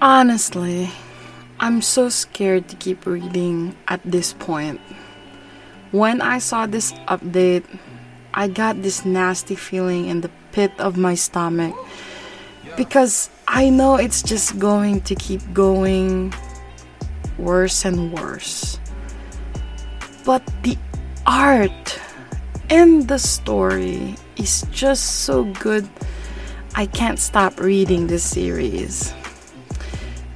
Honestly, I'm so scared to keep reading at this point. When I saw this update, I got this nasty feeling in the pit of my stomach because I know it's just going to keep going worse and worse. But the art and the story is just so good, I can't stop reading this series.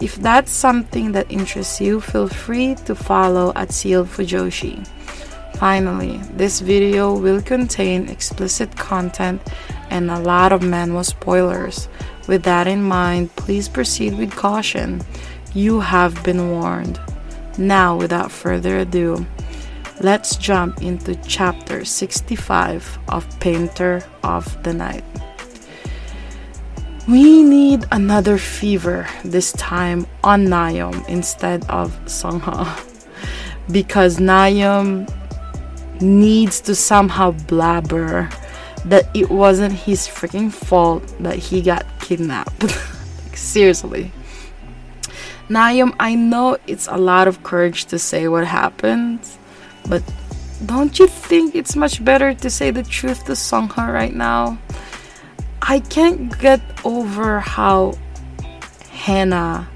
If that's something that interests you, feel free to follow at Sealed Fujoshi. Finally, this video will contain explicit content and a lot of manhwa spoilers. With that in mind, please proceed with caution. You have been warned. Now, without further ado, let's jump into chapter 65 of Painter of the Night. We need another fever, this time on Nayeom instead of Sungha. Because Nayeom needs to somehow blabber that it wasn't his freaking fault that he got kidnapped. like, seriously. Nayeom, I know it's a lot of courage to say what happened, but don't you think it's much better to say the truth to Songha right now? I can't get over how Hannah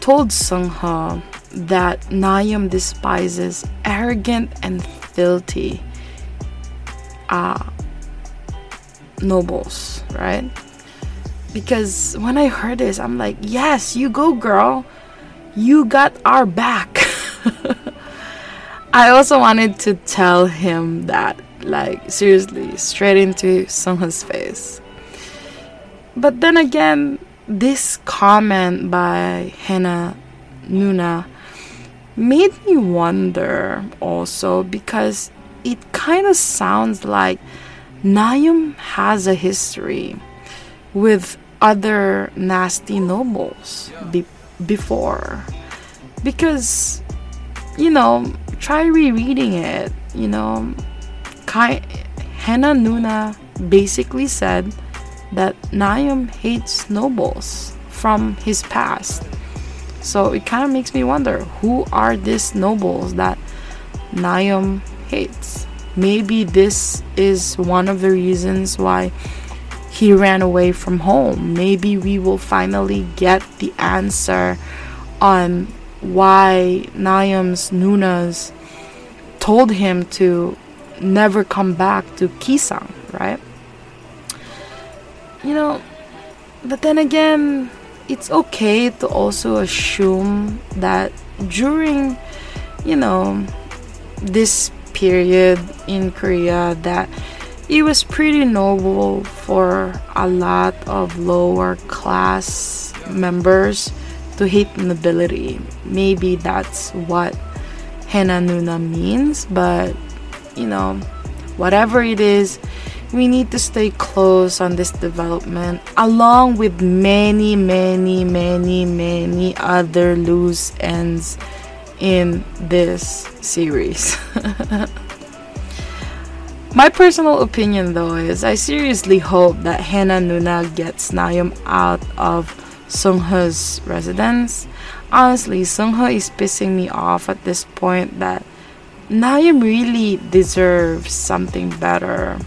told Sungha that Nayeom despises arrogant and filthy uh, nobles, right? Because when I heard this, I'm like, yes, you go, girl. You got our back. I also wanted to tell him that like seriously straight into someone's face. But then again, this comment by Hannah Nuna made me wonder also because it kind of sounds like Nayeom has a history with other nasty nobles be- before. Because, you know, try rereading it, you know, Kai, Hannah Nuna basically said that Nayeom hates nobles from his past. So it kind of makes me wonder who are these nobles that Nayeom hates? Maybe this is one of the reasons why he ran away from home. Maybe we will finally get the answer on why Nayeom's Nunas told him to never come back to Kisang, right? You know, but then again, it's okay to also assume that during, you know, this period in Korea that it was pretty noble for a lot of lower class members to hate nobility. Maybe that's what Hannah Nuna means, but you know, whatever it is, we need to stay close on this development along with many, many, many, many other loose ends in this series. My personal opinion though is I seriously hope that Hannah Nuna gets Nayeom out of Sungha's residence. Honestly, Sungha is pissing me off at this point that Nayeom really deserves something better.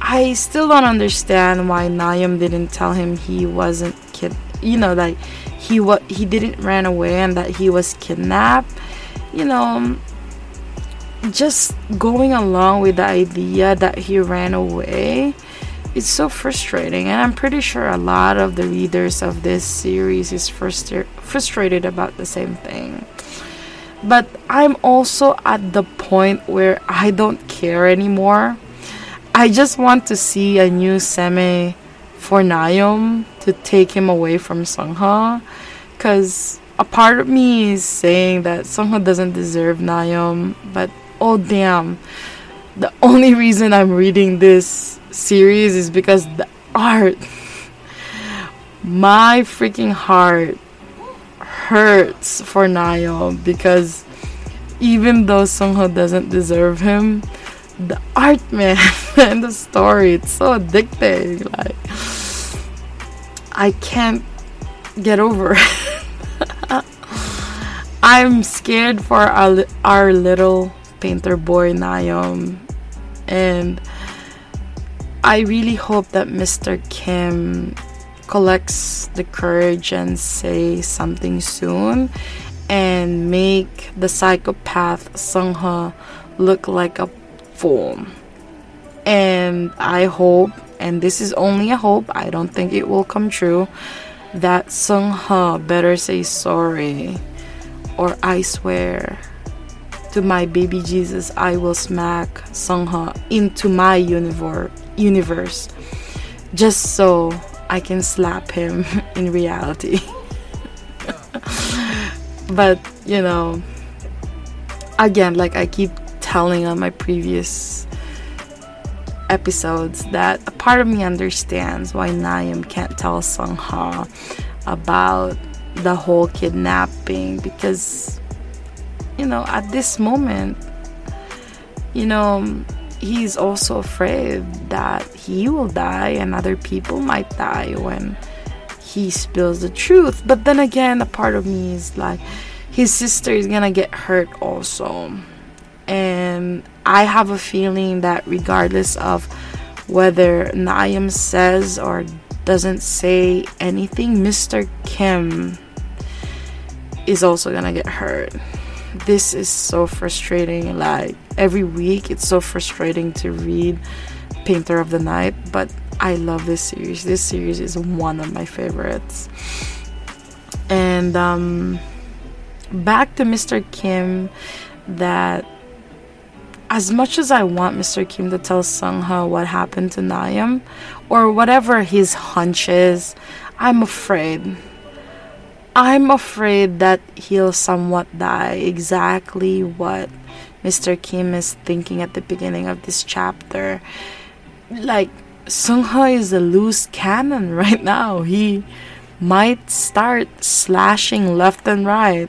I still don't understand why Nayeom didn't tell him he wasn't kid you know that he what he didn't ran away and that he was kidnapped. You know just going along with the idea that he ran away it's so frustrating and i'm pretty sure a lot of the readers of this series is frustra- frustrated about the same thing but I'm also at the point where I don't care anymore. I just want to see a new seme for Nayeom to take him away from Sungha. because a part of me is saying that Sungho doesn't deserve Nayeon, but oh damn, the only reason I'm reading this series is because the art. My freaking heart hurts for Nayeon because even though Sungho doesn't deserve him, the art man and the story it's so addicting. Like I can't get over it. I'm scared for our, our little painter boy Nayeon and I really hope that Mr. Kim collects the courage and say something soon and make the psychopath Sungha look like a fool. And I hope, and this is only a hope, I don't think it will come true, that Sungha better say sorry or I swear to my baby Jesus I will smack Sungha into my universe universe just so I can slap him in reality. but, you know, again, like I keep telling on my previous episodes that a part of me understands why Nayeon can't tell Sungha about the whole kidnapping because you know at this moment you know he's also afraid that he will die and other people might die when he spills the truth. But then again, a part of me is like, his sister is gonna get hurt also. And I have a feeling that regardless of whether Nayeon says or doesn't say anything, Mr. Kim is also gonna get hurt this is so frustrating. Like every week, it's so frustrating to read Painter of the Night, but I love this series. This series is one of my favorites. And um, back to Mr. Kim, that as much as I want Mr. Kim to tell Sungha what happened to Nayeon, or whatever his hunch is, I'm afraid I'm afraid that he'll somewhat die exactly what Mr. Kim is thinking at the beginning of this chapter. Like, Sungha is a loose cannon right now. He might start slashing left and right.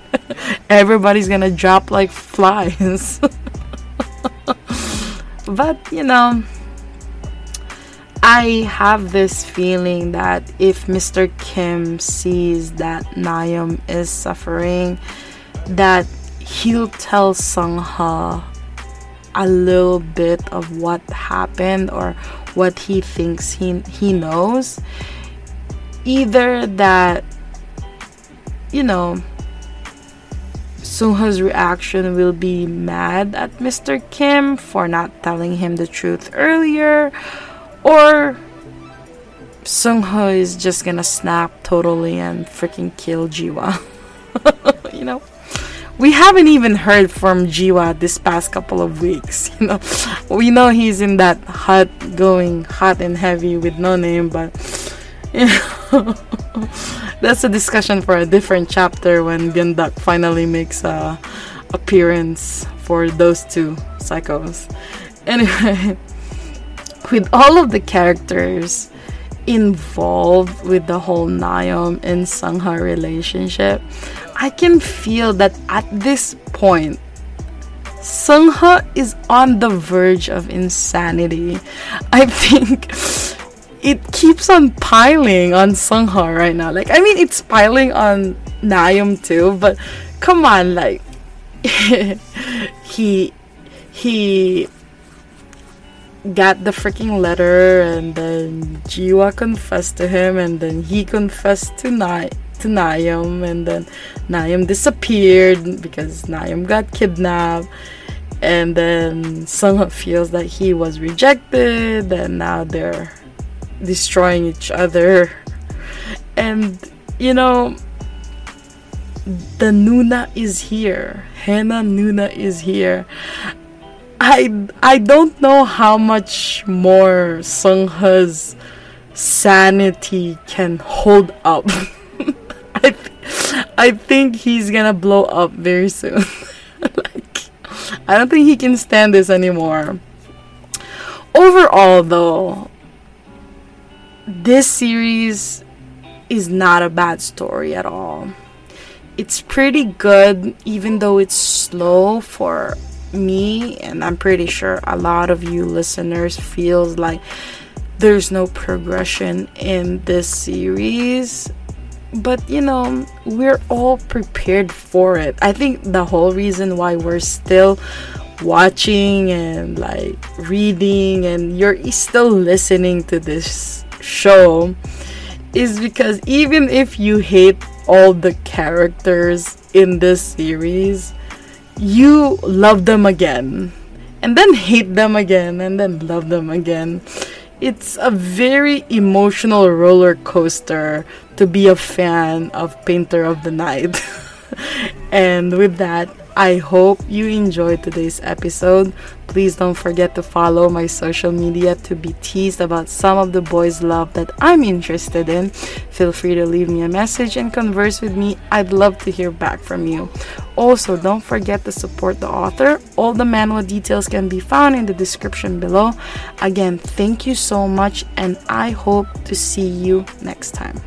Everybody's gonna drop like flies. but, you know, I have this feeling that if Mr. Kim sees that Nayeon is suffering, that he'll tell Sungha a little bit of what happened or what he thinks he he knows. Either that you know Sungha's reaction will be mad at Mr. Kim for not telling him the truth earlier or Sungho is just gonna snap totally and freaking kill Jiwa. you know? We haven't even heard from Jiwa this past couple of weeks, you know. We know he's in that hut going hot and heavy with no name, but you know that's a discussion for a different chapter when Gendak finally makes a appearance for those two psychos. Anyway, with all of the characters involved with the whole Nayeon and Sangha relationship, I can feel that at this point, Sungha is on the verge of insanity. I think it keeps on piling on Sungha right now. Like, I mean, it's piling on Nayeon too, but come on, like, he he got the freaking letter and then Jiwa confessed to him and then he confessed to Nai to Nayeon and then Nayeon disappeared because Nayeon got kidnapped. And then Sungha feels that he was rejected and now they're destroying each other. And you know the Nuna is here. Hana Nuna is here I I don't know how much more Sungha's sanity can hold up. I, th- I think he's gonna blow up very soon. like, I don't think he can stand this anymore. Overall, though, this series is not a bad story at all. It's pretty good, even though it's slow for me, and I'm pretty sure a lot of you listeners feels like there's no progression in this series. But you know, we're all prepared for it. I think the whole reason why we're still watching and like reading and you're still listening to this show is because even if you hate all the characters in this series, you love them again and then hate them again and then love them again. It's a very emotional roller coaster to be a fan of Painter of the Night. and with that, I hope you enjoyed today's episode. Please don't forget to follow my social media to be teased about some of the boys' love that I'm interested in. Feel free to leave me a message and converse with me. I'd love to hear back from you. Also, don't forget to support the author. All the manhwa details can be found in the description below. Again, thank you so much, and I hope to see you next time.